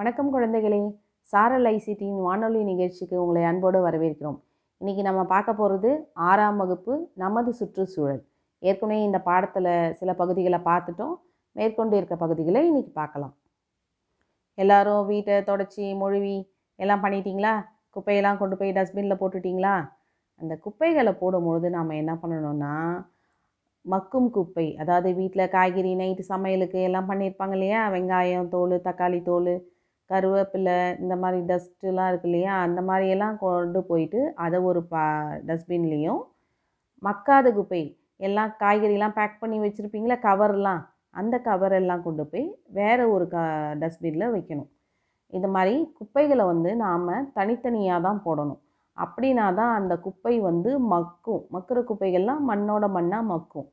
வணக்கம் குழந்தைகளே. சாரல் ஐசிடியின் வானொலி நிகழ்ச்சிக்கு உங்களை அன்போடு வரவேற்கிறோம். இன்றைக்கி நம்ம பார்க்க போகிறது ஆறாம் வகுப்பு நமது சுற்றுச்சூழல். ஏற்கனவே இந்த பாடத்தில் சில பகுதிகளை பார்த்துட்டோம். மேற்கொண்டு இருக்க பகுதிகளை இன்றைக்கி பார்க்கலாம். எல்லாரும் வீட்டை தொடச்சி மொழுவி எல்லாம் பண்ணிட்டீங்களா? குப்பையெல்லாம் கொண்டு போய் டஸ்ட்பினில் போட்டுட்டிங்களா? அந்த குப்பைகளை போடும்பொழுது நாம் என்ன பண்ணணும்னா மக்கும் குப்பை அதாவது வீட்டில் காய்கறி நைட்டு சமையலுக்கு எல்லாம் பண்ணியிருப்பாங்க இல்லையா? வெங்காயம் தோல் தக்காளி தோல் கருவேப்பிலை இந்த மாதிரி டஸ்ட்டுலாம் இருக்கு இல்லையா அந்த மாதிரியெல்லாம் கொண்டு போயிட்டு அதை ஒரு பா டஸ்ட்பின்லேயும் மக்காத குப்பை எல்லாம் காய்கறிலாம் பேக் பண்ணி வச்சுருப்பீங்களா கவர்லாம் அந்த கவர் எல்லாம் கொண்டு போய் வேறு ஒரு க டஸ்ட்பினில் வைக்கணும். இந்த மாதிரி குப்பைகளை வந்து நாம் தனித்தனியாக தான் போடணும். அப்படின்னா தான் அந்த குப்பை வந்து மக்கும். மக்கிற குப்பைகள்லாம் மண்ணோட மண்ணாக மக்கும்.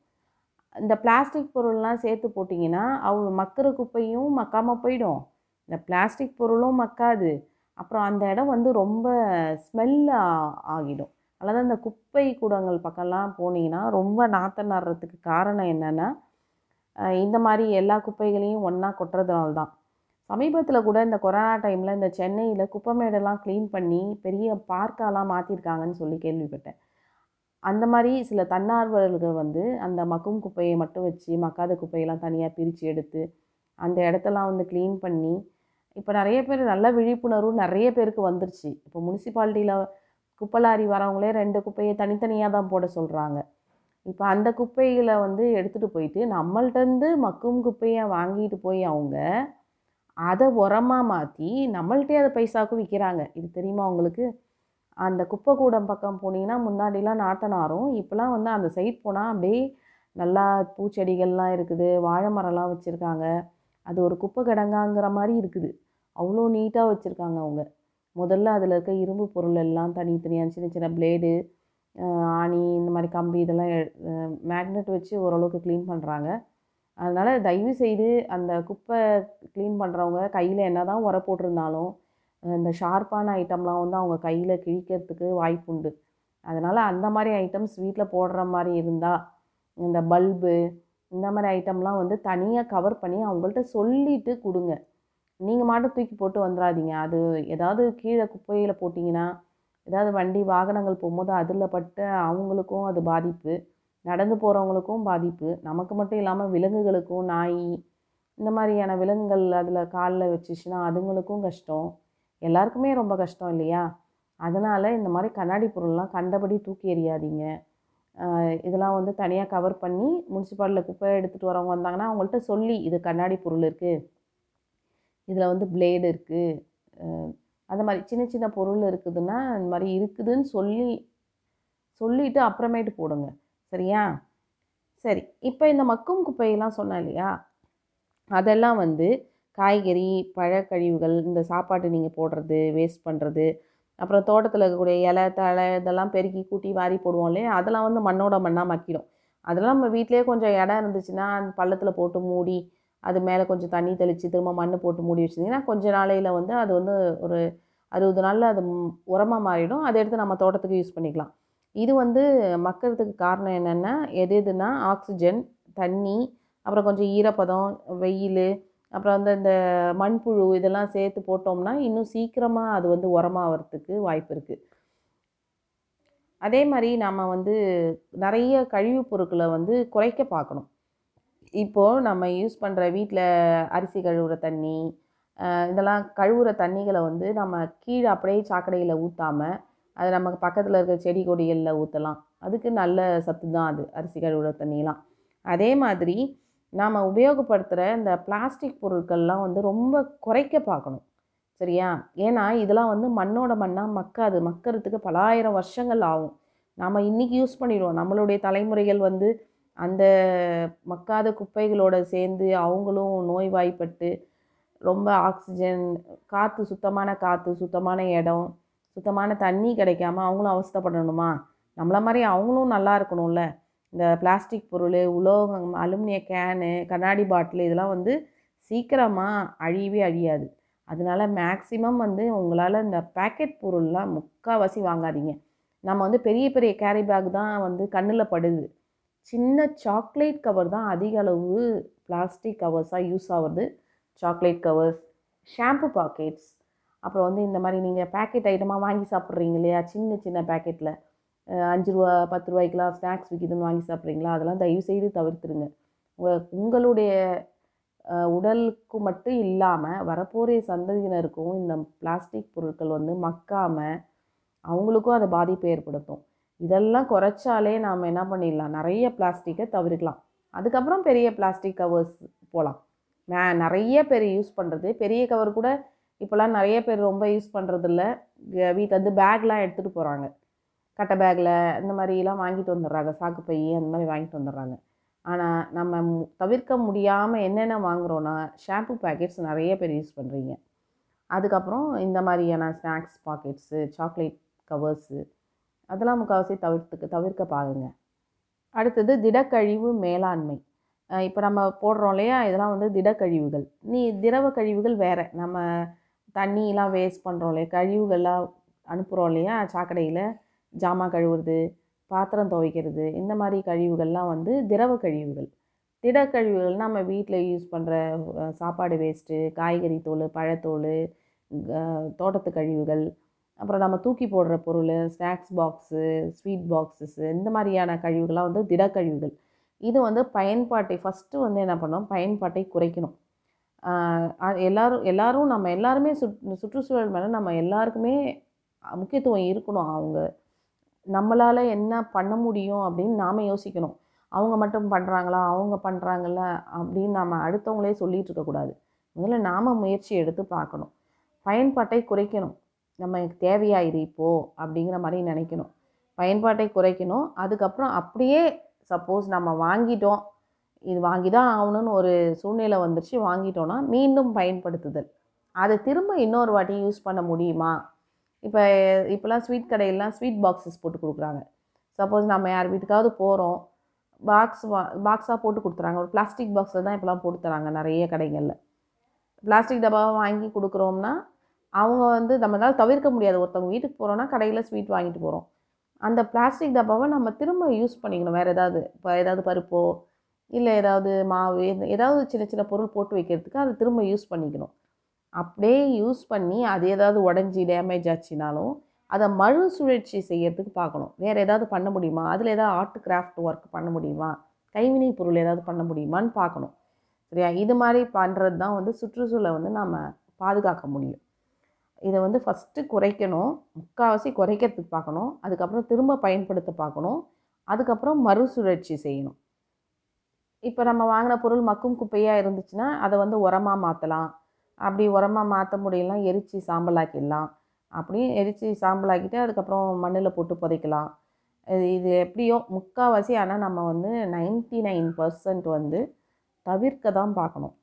இந்த பிளாஸ்டிக் பொருள்லாம் சேர்த்து போட்டிங்கன்னா அவ மக்கிற குப்பையும் மக்காமல் போயிடும். இந்த பிளாஸ்டிக் பொருளும் மக்காது. அப்புறம் அந்த இடம் வந்து ரொம்ப ஸ்மெல் ஆகிடும். அதாவது அந்த குப்பை கூடங்கள் பக்கம்லாம் போனீங்கன்னா ரொம்ப நாற்றம் நடுறதுக்கு காரணம் என்னென்னா இந்த மாதிரி எல்லா குப்பைகளையும் ஒன்றா கொட்டுறதுனால தான். சமீபத்தில் கூட இந்த கொரோனா டைமில் இந்த சென்னையில் குப்பைமேடெல்லாம் க்ளீன் பண்ணி பெரிய பார்க்காலாம் மாற்றிருக்காங்கன்னு சொல்லி கேள்விப்பட்டேன். அந்த மாதிரி சில தன்னார்வலர்கள் வந்து அந்த மக்கும் குப்பையை மட்டும் வச்சு மக்காத குப்பையெல்லாம் தனியாக பிரித்து எடுத்து அந்த இடத்தெல்லாம் வந்து க்ளீன் பண்ணி இப்போ நிறைய பேர் நல்ல விழிப்புணர்வு நிறைய பேருக்கு வந்துருச்சு. இப்போ முனிசிபாலிட்டியில் குப்பை லாரி வரவங்களே ரெண்டு குப்பையை தனித்தனியாக தான் போட சொல்கிறாங்க இப்போ அந்த குப்பைகளை வந்து எடுத்துகிட்டு போயிட்டு நம்மள்டேருந்து மக்கும் குப்பையை வாங்கிட்டு போய் அவங்க அதை உரமாக மாற்றி நம்மள்கிட்டே அதை பைசாவுக்கு விற்கிறாங்க இது தெரியுமா உங்களுக்கு? அந்த குப்பை கூடம் பக்கம் போனீங்கன்னா முன்னாடிலாம் நாட்டனாரும் இப்போலாம் வந்து அந்த சைட் போனால் அப்படியே நல்லா பூச்செடிகள்லாம் இருக்குது வாழை மரம்லாம் வச்சுருக்காங்க. அது ஒரு குப்பை கிடங்காங்கிற மாதிரி இருக்குது. அவ்வளோ நீட்டாக வச்சுருக்காங்க அவங்க. முதல்ல அதில் இருக்க இரும்பு பொருள் எல்லாம் தனித்தனியாக சின்ன சின்ன பிளேடு ஆணி இந்த மாதிரி கம்பி இதெல்லாம் மேக்னெட் வச்சு ஓரளவுக்கு க்ளீன் பண்ணுறாங்க அதனால் தயவு செய்து அந்த குப்பை க்ளீன் பண்ணுறவங்க கையில் என்ன தான் உர போட்டிருந்தாலும் இந்த ஷார்ப்பான ஐட்டம்லாம் வந்து அவங்க கையில் கிழிக்கிறதுக்கு வாய்ப்புண்டு அதனால் அந்த மாதிரி ஐட்டம்ஸ் வீட்டில் போடுற மாதிரி இருந்தால் இந்த பல்பு இந்த மாதிரி ஐட்டம்லாம் வந்து தனியாக கவர் பண்ணி அவங்கள்ட்ட சொல்லிவிட்டு கொடுங்க. நீங்கள் மாட்டும் தூக்கி போட்டு வந்துடாதீங்க அது ஏதாவது கீழே குப்பையில் போட்டிங்கன்னா ஏதாவது வண்டி வாகனங்கள் போகும்போது அதில் பட்டு அவங்களுக்கும் அது பாதிப்பு. நடந்து போகிறவங்களுக்கும் பாதிப்பு. நமக்கு மட்டும் இல்லாமல் விலங்குகளுக்கும் நாய் இந்த மாதிரியான விலங்குகள் அதில் காலில் வச்சுச்சுன்னா அதுங்களுக்கும் கஷ்டம். எல்லாருக்குமே ரொம்ப கஷ்டம் இல்லையா? அதனால் இந்த மாதிரி கண்ணாடி பொருள்லாம் கண்டபடி தூக்கி எறியாதீங்க. இதெல்லாம் வந்து தனியாக கவர் பண்ணி முனிசிபாலிட்டியில் குப்பை எடுத்துகிட்டு வரவங்க வந்தாங்கன்னா அவங்கள்ட்ட சொல்லி இது கண்ணாடி பொருள் இருக்குது இதில் வந்து பிளேடு இருக்குது அந்த மாதிரி சின்ன சின்ன பொருள் இருக்குதுன்னா இந்த மாதிரி இருக்குதுன்னு சொல்லி சொல்லிவிட்டு அப்புறமேட்டு போடுங்க. சரியா? சரி இப்போ இந்த மக்கும் குப்பையெல்லாம் சொன்னேன் இல்லையா? அதெல்லாம் வந்து காய்கறி பழக்கழிவுகள் இந்த சாப்பாட்டு நீங்கள் போடுறது வேஸ்ட் பண்ணுறது அப்புறம் தோட்டத்தில் இருக்கக்கூடிய இலை தழை இதெல்லாம் பெருக்கி கூட்டி வாரி போடுவோம் இல்லையா? அதெல்லாம் வந்து மண்ணோட மண்ணாக மக்கிடும். அதெல்லாம் நம்ம வீட்டிலே கொஞ்சம் இடம் இருந்துச்சுன்னா அந்த பள்ளத்தில் போட்டு மூடி அது மேலே கொஞ்சம் தண்ணி தெளித்து திரும்ப மண் போட்டு மூடி வச்சிங்கன்னா கொஞ்ச நாளையில் வந்து அது வந்து ஒரு அறுபது நாளில் அது உரமாக மாறிடும். அதை எடுத்து நம்ம தோட்டத்துக்கு யூஸ் பண்ணிக்கலாம். இது வந்து மக்கிறதுக்கு காரணம் என்னென்னா எது எதுனா ஆக்சிஜன் தண்ணி அப்புறம் கொஞ்சம் ஈரப்பதம் வெயில் அப்புறம் வந்து இந்த மண்புழு இதெல்லாம் சேர்த்து போட்டோம்னா இன்னும் சீக்கிரமாக அது வந்து உரமாகிறதுக்கு வாய்ப்பு இருக்குது அதே மாதிரி நம்ம வந்து நிறைய கழிவுப் பொருட்களை வந்து குறைக்க பார்க்கணும். இப்போது நம்ம யூஸ் பண்ணுற வீட்டில் அரிசி கழுவுற தண்ணி இதெல்லாம் கழுவுற தண்ணிகளை வந்து நம்ம கீழே அப்படியே சாக்கடையில் ஊற்றாமல் அது நமக்கு பக்கத்தில் இருக்கிற செடி கொடிகளில் ஊற்றலாம் அதுக்கு நல்ல சத்து தான் அது அரிசி கழுவுற தண்ணியெலாம் அதே மாதிரி நாம் உபயோகப்படுத்துகிற இந்த பிளாஸ்டிக் பொருட்கள்லாம் வந்து ரொம்ப குறைக்க பார்க்கணும் சரியா? ஏன்னா இதெல்லாம் வந்து மண்ணோட மண்ணாக மக்காது மக்கறதுக்கு பலாயிரம் வருஷங்கள் ஆகும். நாம் இன்றைக்கி யூஸ் பண்ணிடுவோம். நம்மளுடைய தலைமுறைகள் வந்து அந்த மக்காத குப்பைகளோடு சேர்ந்து அவங்களும் நோய்வாய்ப்பட்டு ரொம்ப ஆக்சிஜன் காற்று சுத்தமான காற்று சுத்தமான இடம் சுத்தமான தண்ணி கிடைக்காம அவங்களும் அவஸ்தைப்படணுமா? நம்மள மாதிரி அவங்களும் நல்லா இருக்கணும்ல. இந்த பிளாஸ்டிக் பொருள் உலோகம் அலுமினிய கேனு கண்ணாடி பாட்டில் இதெல்லாம் வந்து சீக்கிரமாக அழியவே அழியாது. அதனால மேக்ஸிமம் வந்து உங்களால் இந்த பேக்கெட் பொருள்லாம் முக்கால்வாசி வாங்காதீங்க. நம்ம வந்து பெரிய பெரிய கேரி பேக் தான் வந்து கண்ணில் படுது. சின்ன சாக்லேட் கவர் தான் அதிக அளவு பிளாஸ்டிக் கவர்ஸாக யூஸ் ஆகுது சாக்லேட் கவர்ஸ் ஷாம்பு பாக்கெட்ஸ். அப்புறம் வந்து இந்த மாதிரி நீங்கள் பேக்கெட் ஐட்டமாக வாங்கி சாப்பிட்றீங்க இல்லையா? சின்ன சின்ன பேக்கெட்டில் அஞ்சு ரூபா பத்து ரூபாய்க்கெலாம் ஸ்நாக்ஸ் விற்கிதுன்னு வாங்கி சாப்பிட்றீங்களா? அதெல்லாம் தயவு செய்து தவிர்த்துருங்க. உங்கள் உங்களுடைய உடலுக்கு மட்டும் இல்லாமல் வரப்போகிற சந்ததியினருக்கும் இந்த பிளாஸ்டிக் பொருட்கள் வந்து மக்காமல் அவங்களுக்கும் அதை பாதிப்பை ஏற்படுத்தும். இதெல்லாம் குறைச்சாலே நாம் என்ன பண்ணிடலாம்? நிறைய பிளாஸ்டிக்கை தவிர்க்கலாம். அதுக்கப்புறம் பெரிய பிளாஸ்டிக் கவர்ஸ் போகலாம் நான் நிறைய பேர் யூஸ் பண்ணுறது பெரிய கவர் கூட இப்போலாம் நிறைய பேர் ரொம்ப யூஸ் பண்ணுறதில்ல வீட்டில் வந்து பேக்லாம் எடுத்துகிட்டு போகிறாங்க கட்டை பேக்கில் இந்த மாதிரிலாம் வாங்கிட்டு வந்துடுறாங்க. சாக்கு பை அந்த மாதிரி வாங்கிட்டு வந்துடுறாங்க. ஆனால் நம்ம தவிர்க்க முடியாமல் என்னென்ன வாங்குறோன்னா ஷாம்பு பேக்கெட்ஸ் நிறைய பேர் யூஸ் பண்ணுறீங்க அதுக்கப்புறம் இந்த மாதிரியான ஸ்நாக்ஸ் பாக்கெட்ஸு சாக்லேட் கவர்ஸு அதெல்லாம் முக்கால்வாசி தவிர்த்துக்க தவிர்க்க பாருங்க. அடுத்தது திடக்கழிவு மேலாண்மை. இப்போ நம்ம போடுறோம் இல்லையா? இதெல்லாம் வந்து திடக்கழிவுகள். நீ திரவ கழிவுகள் வேறு. நம்ம தண்ணியெலாம் வேஸ்ட் பண்ணுறோம் இல்லையா? கழிவுகள்லாம் அனுப்புகிறோம் இல்லையா? சாக்கடையில் ஜாமான் கழுவுறது பாத்திரம் துவைக்கிறது இந்த மாதிரி கழிவுகள்லாம் வந்து திரவ கழிவுகள். திடக்கழிவுகள் நம்ம வீட்டில் யூஸ் பண்ணுற சாப்பாடு வேஸ்ட்டு காய்கறி தோல் பழத்தோல் தோட்டத்து கழிவுகள் அப்புறம் நம்ம தூக்கி போடுற பொருள் ஸ்நாக்ஸ் பாக்ஸு ஸ்வீட் பாக்ஸஸ்ஸு இந்த மாதிரியான கழிவுகள்லாம் வந்து திடக்கழிவுகள். இது வந்து பயன்பாட்டை ஃபஸ்ட்டு வந்து என்ன பண்ணோம்? பயன்பாட்டை குறைக்கணும். எல்லோரும் எல்லோரும் எல்லாரும் எல்லாரும் நம்ம எல்லாருமே சுற் சுற்றுச்சூழல் மேலே நம்ம எல்லாருக்குமே முக்கியத்துவம் இருக்கணும். அவங்க நம்மளால் என்ன பண்ண முடியும் அப்படின்னு நாம் யோசிக்கணும். அவங்க மட்டும் பண்ணுறாங்களா அவங்க பண்ணுறாங்கள அப்படின்னு நம்ம அடுத்தவங்களே சொல்லிகிட்டு இருக்கக்கூடாது. முதல்ல நாம் முயற்சி எடுத்து பார்க்கணும். பயன்பாட்டை குறைக்கணும். நமக்கு தேவையா இது இப்போது அப்படிங்கிற மாதிரி நினைக்கணும். பயன்பாட்டை குறைக்கணும். அதுக்கப்புறம் அப்படியே சப்போஸ் நம்ம வாங்கிட்டோம். இது வாங்கி தான் ஆகணும்னு ஒரு சூழ்நிலை வந்துருச்சு. வாங்கிட்டோன்னா மீண்டும் பயன்படுத்துதல். அதை திரும்ப இன்னொரு வாட்டி யூஸ் பண்ண முடியுமா? இப்போ இப்போலாம் ஸ்வீட் கடையிலாம் ஸ்வீட் பாக்ஸஸ் போட்டு கொடுக்குறாங்க. சப்போஸ் நம்ம யார் வீட்டுக்காவது போகிறோம் பாக்ஸ் வா பாக்ஸாக போட்டு கொடுத்துறாங்க. ஒரு பிளாஸ்டிக் பாக்ஸில் தான் இப்போலாம் போட்டு தராங்க நிறைய கடைகளில். பிளாஸ்டிக் டப்பாவை வாங்கி கொடுக்குறோம்னா அவங்க வந்து நம்மளால் தவிர்க்க முடியாது. ஒருத்தவங்க வீட்டுக்கு போகிறோன்னா கடையில் ஸ்வீட் வாங்கிட்டு போகிறோம் அந்த பிளாஸ்டிக் டப்பாவை நம்ம திரும்ப யூஸ் பண்ணிக்கணும். வேறு ஏதாவது இப்போ ஏதாவது பருப்போ இல்லை ஏதாவது மாவு ஏதாவது சின்ன சின்ன பொருள் போட்டு வைக்கிறதுக்கு அதை திரும்ப யூஸ் பண்ணிக்கணும். அப்படியே யூஸ் பண்ணி அது ஏதாவது உடஞ்சி டேமேஜ் ஆச்சுனாலும் அதை மறுசுழற்சி செய்யறதுக்கு பார்க்கணும். வேறு ஏதாவது பண்ண முடியுமா? அதில் ஏதாவது ஆர்ட் கிராஃப்ட் ஒர்க் பண்ண முடியுமா? கைவினை பொருள் ஏதாவது பண்ண முடியுமான்னு பார்க்கணும். சரியா? இது மாதிரி பண்ணுறது தான் வந்து சுற்றுச்சூழலை வந்து நம்ம பாதுகாக்க முடியும். இதை வந்து ஃபஸ்ட்டு குறைக்கணும். முக்கால்வாசி குறைக்கிறதுக்கு பார்க்கணும். அதுக்கப்புறம் திரும்ப பயன்படுத்த பார்க்கணும். அதுக்கப்புறம் மறுசுழற்சி செய்யணும். இப்போ நம்ம வாங்கின பொருள் மக்கும் குப்பையாக இருந்துச்சுன்னா அதை வந்து உரமாக மாற்றலாம் அப்படி உரமாக மாற்ற முடியலாம் எரித்து சாம்பலாக்கிடலாம். அப்படியும் எரித்து சாம்பலாக்கிட்டு அதுக்கப்புறம் மண்ணில் போட்டு புதைக்கலாம். இது இது எப்படியோ முக்கால்வாசி ஆனால் நம்ம வந்து நைன்ட்டி நைன் பர்சன்ட் வந்து தவிர்க்க தான் பார்க்கணும்.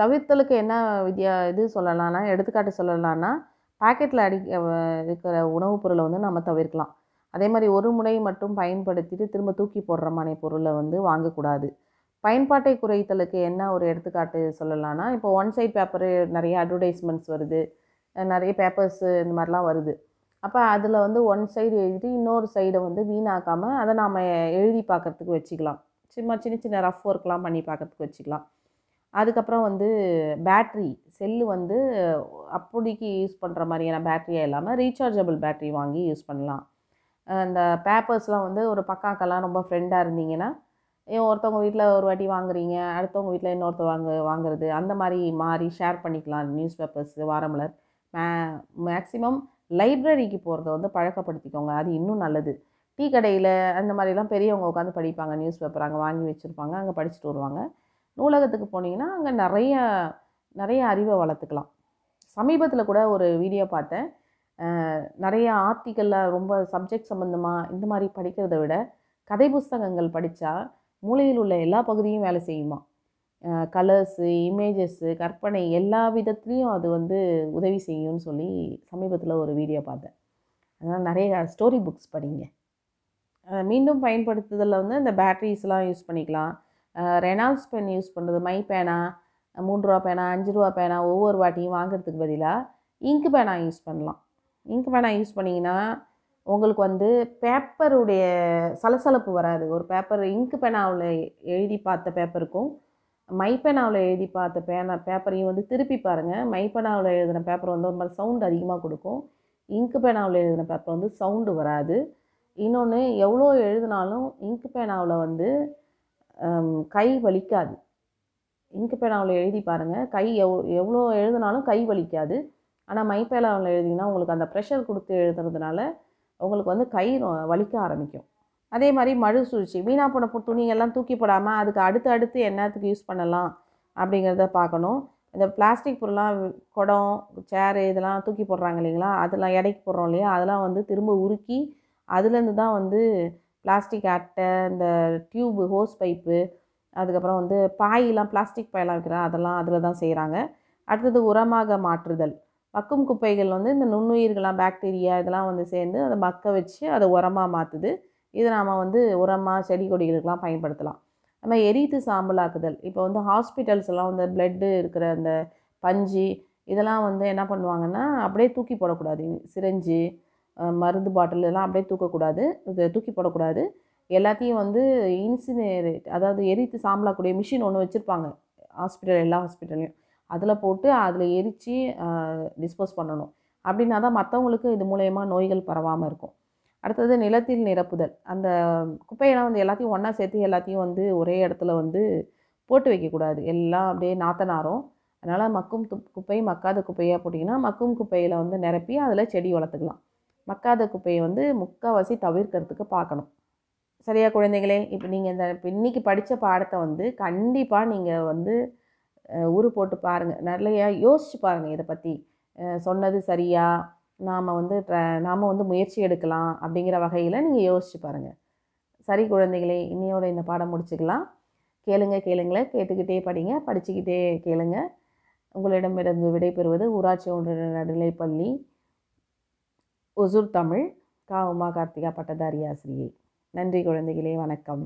தவிர்த்தலுக்கு என்ன வித்யா இது சொல்லலாம்னா எடுத்துக்காட்டு சொல்லலாம்னா பாக்கெட்டில் அடி இருக்கிற உணவுப் பொருளை வந்து நம்ம தவிர்க்கலாம். அதே மாதிரி ஒரு முறை மட்டும் பயன்படுத்திட்டு திரும்ப தூக்கி போடுற மாதிரி பொருளை வந்து வாங்கக்கூடாது. பயன்பாட்டை குறைத்தலுக்கு என்ன ஒரு எடுத்துக்காட்டு சொல்லலாம்னா இப்போ ஒன் சைட் பேப்பரு நிறைய அட்வர்டைஸ்மெண்ட்ஸ் வருது. நிறைய பேப்பர்ஸு இந்த மாதிரிலாம் வருது. அப்போ அதில் வந்து ஒன் சைடு எழுதிட்டு இன்னொரு சைடை வந்து வீணாக்காமல் அதை நாம் எழுதி பார்க்கறதுக்கு வச்சுக்கலாம். சும்மா சின்ன சின்ன ரஃப் ஒர்க்லாம் பண்ணி பார்க்கறதுக்கு வச்சுக்கலாம். அதுக்கப்புறம் வந்து பேட்ரி செல்லு வந்து அப்போதைக்கு யூஸ் பண்ணுற மாதிரியான பேட்டரியாக இல்லாமல் ரீசார்ஜபிள் பேட்டரி வாங்கி யூஸ் பண்ணலாம். அந்த பேப்பர்ஸ்லாம் வந்து ஒரு பக்காக்கெல்லாம் ரொம்ப ஃப்ரெண்டாக இருந்தீங்கன்னா ஏன் ஒருத்தவங்க வீட்டில் ஒரு வாட்டி வாங்குறீங்க அடுத்தவங்க வீட்டில் இன்னொருத்த வாங்க வாங்குறது அந்த மாதிரி மாறி ஷேர் பண்ணிக்கலாம் நியூஸ் பேப்பர்ஸ் வாரமலர். மே மேக்ஸிமம் லைப்ரரிக்கு போகிறத வந்து பழக்கப்படுத்திக்கோங்க அது இன்னும் நல்லது. டீ கடையில் அந்த மாதிரிலாம் பெரியவங்க உட்காந்து படிப்பாங்க நியூஸ் பேப்பர் அங்கே வாங்கி வச்சுருப்பாங்க அங்கே படிச்சுட்டு வருவாங்க. நூலகத்துக்கு போனீங்கன்னா அங்கே நிறைய நிறைய அறிவை வளர்த்துக்கலாம். சமீபத்தில் கூட ஒரு வீடியோ பார்த்தேன். நிறைய ஆர்டிக்கலில் ரொம்ப சப்ஜெக்ட் சம்மந்தமாக இந்த மாதிரி படிக்கிறத விட கதை புஸ்தகங்கள் படித்தா மூளையில் உள்ள எல்லா பகுதியும் வேலை செய்யுமா? கலர்ஸு இமேஜஸ்ஸு கற்பனை எல்லா விதத்துலேயும் அது வந்து உதவி செய்யும்னு சொல்லி சமீபத்தில் ஒரு வீடியோ பார்த்தேன். அதனால் நிறைய ஸ்டோரி புக்ஸ் படிங்க. மீண்டும் பயன்படுத்துதலில் வந்து இந்த பேட்ரிஸ்லாம் யூஸ் பண்ணிக்கலாம். ரெனால்ட்ஸ் பென் யூஸ் பண்ணுறது மை பேனா மூன்று ரூபா பேனா அஞ்சு ரூபா பேனா ஒவ்வொரு வாட்டியும் வாங்குறதுக்கு பதிலாக இங்கு பேனா யூஸ் பண்ணலாம். இங்கு பேனா யூஸ் பண்ணிங்கன்னா உங்களுக்கு வந்து பேப்பருடைய சலசலப்பு வராது. ஒரு பேப்பர் இங்கு பேனாவில் எழுதி பார்த்த பேப்பருக்கும் மைப்பெனாவில் எழுதி பார்த்த பேனா பேப்பரையும் வந்து திருப்பி பாருங்கள் மைப்பெனாவில் எழுதின பேப்பர் வந்து ஒரு மாதிரி சவுண்டு அதிகமாக கொடுக்கும். இங்கு பேனாவில் எழுதின பேப்பர் வந்து சவுண்டு வராது. இன்னொன்று எவ்வளோ எழுதினாலும் இங்கு பேனாவில் வந்து கை வலிக்காது. இங்கு பேனாவில் எழுதி பாருங்கள் கை எவ் எவ்வளோ எழுதினாலும் கை வலிக்காது. ஆனால் மைப்பேனாவில் எழுதிங்கன்னா உங்களுக்கு அந்த ப்ரெஷர் கொடுத்து எழுதுறதுனால உங்களுக்கு வந்து கை ரொ- வலிக்க ஆரம்பிக்கும். அதே மாதிரி மழு சூழ்ச்சி வீணாக போன துணிகள்லாம் துணியெல்லாம் தூக்கி போடாமல் அதுக்கு அடுத்து அடுத்து என்னத்துக்கு யூஸ் பண்ணலாம் அப்படிங்கிறத பார்க்கணும். இந்த பிளாஸ்டிக் பொருள்லாம் குடம் சேரு இதெல்லாம் தூக்கி போடுறாங்க இல்லைங்களா? அதெல்லாம் எடைக்கு போடுறோம் இல்லையா? அதெல்லாம் வந்து திரும்ப உருக்கி அதுலேருந்து தான் வந்து பிளாஸ்டிக் அட்டை இந்த டியூபு ஹோஸ் பைப்பு அதுக்கப்புறம் வந்து பாயெலாம் பிளாஸ்டிக் பாயெல்லாம் வைக்கிற அதெல்லாம் அதில் தான் செய்கிறாங்க அடுத்தது உரமாக மாற்றுதல். மக்கும் குப்பைகள் வந்து இந்த நுண்ணுயிர்கள்லாம் பாக்டீரியா இதெல்லாம் வந்து சேர்ந்து அதை மக்க வச்சு அதை உரமாக மாற்றுது இதை நாம் வந்து உரமாக செடி கொடிகளுக்கெலாம் பயன்படுத்தலாம். நம்ம எரித்து சாம்பலாக்குதல். இப்போ வந்து ஹாஸ்பிட்டல்ஸ் எல்லாம் வந்து பிளட்டு இருக்கிற அந்த பஞ்சு இதெல்லாம் வந்து என்ன பண்ணுவாங்கன்னா அப்படியே தூக்கி போடக்கூடாது. சிரஞ்சு மருந்து பாட்டில் எல்லாம் அப்படியே தூக்கக்கூடாது. தூக்கி போடக்கூடாது. எல்லாத்தையும் வந்து இன்சினரேட் அதாவது எரித்து சாம்பலாக்கூடிய மிஷின் ஒன்று வச்சுருப்பாங்க. ஹாஸ்பிட்டல் எல்லா ஹாஸ்பிட்டல்லையும். அதில் போட்டு அதில் எரித்து டிஸ்போஸ் பண்ணணும். அப்படின்னா தான் மற்றவங்களுக்கு இது மூலயமா நோய்கள் பரவாமல் இருக்கும். அடுத்தது நிலத்தில் நிரப்புதல். அந்த குப்பையெல்லாம் வந்து எல்லாத்தையும் ஒன்றா சேர்த்து எல்லாத்தையும் வந்து ஒரே இடத்துல வந்து போட்டு வைக்கக்கூடாது. எல்லாம் அப்படியே நாத்தனாரும். அதனால் மக்கும் துப் குப்பை மக்காத குப்பையாக போட்டிங்கன்னா மக்கும் குப்பையில் வந்து நிரப்பி அதில் செடி வளர்த்துக்கலாம். மக்காத குப்பையை வந்து முக்கால்வாசி தவிர்க்கிறதுக்கு பார்க்கணும். சரியா குழந்தைகளே? இப்போ நீங்கள் இந்த இப்போ இன்றைக்கி படித்த பாடத்தை வந்து கண்டிப்பாக நீங்கள் வந்து உரு போட்டு பாருங்கள் நிறையா யோசிச்சு பாருங்கள் இதை பற்றி சொன்னது சரியா? நாம் வந்து நாம் வந்து முயற்சி எடுக்கலாம் அப்படிங்கிற வகையில் நீங்கள் யோசிச்சு பாருங்கள் சரி குழந்தைகளே இன்னையோட இந்த பாடம் முடிச்சுக்கலாம். கேளுங்க கேளுங்களேன் கேட்டுக்கிட்டே படிங்க. படிச்சுக்கிட்டே கேளுங்க. உங்களிடமிருந்து விடைபெறுவது ஊராட்சி ஒன்றிய நடுநிலைப்பள்ளி ஒசூர் தமிழ் கா உமா கார்த்திகா பட்டதாரி ஆசிரியை. நன்றி குழந்தைகளே வணக்கம்.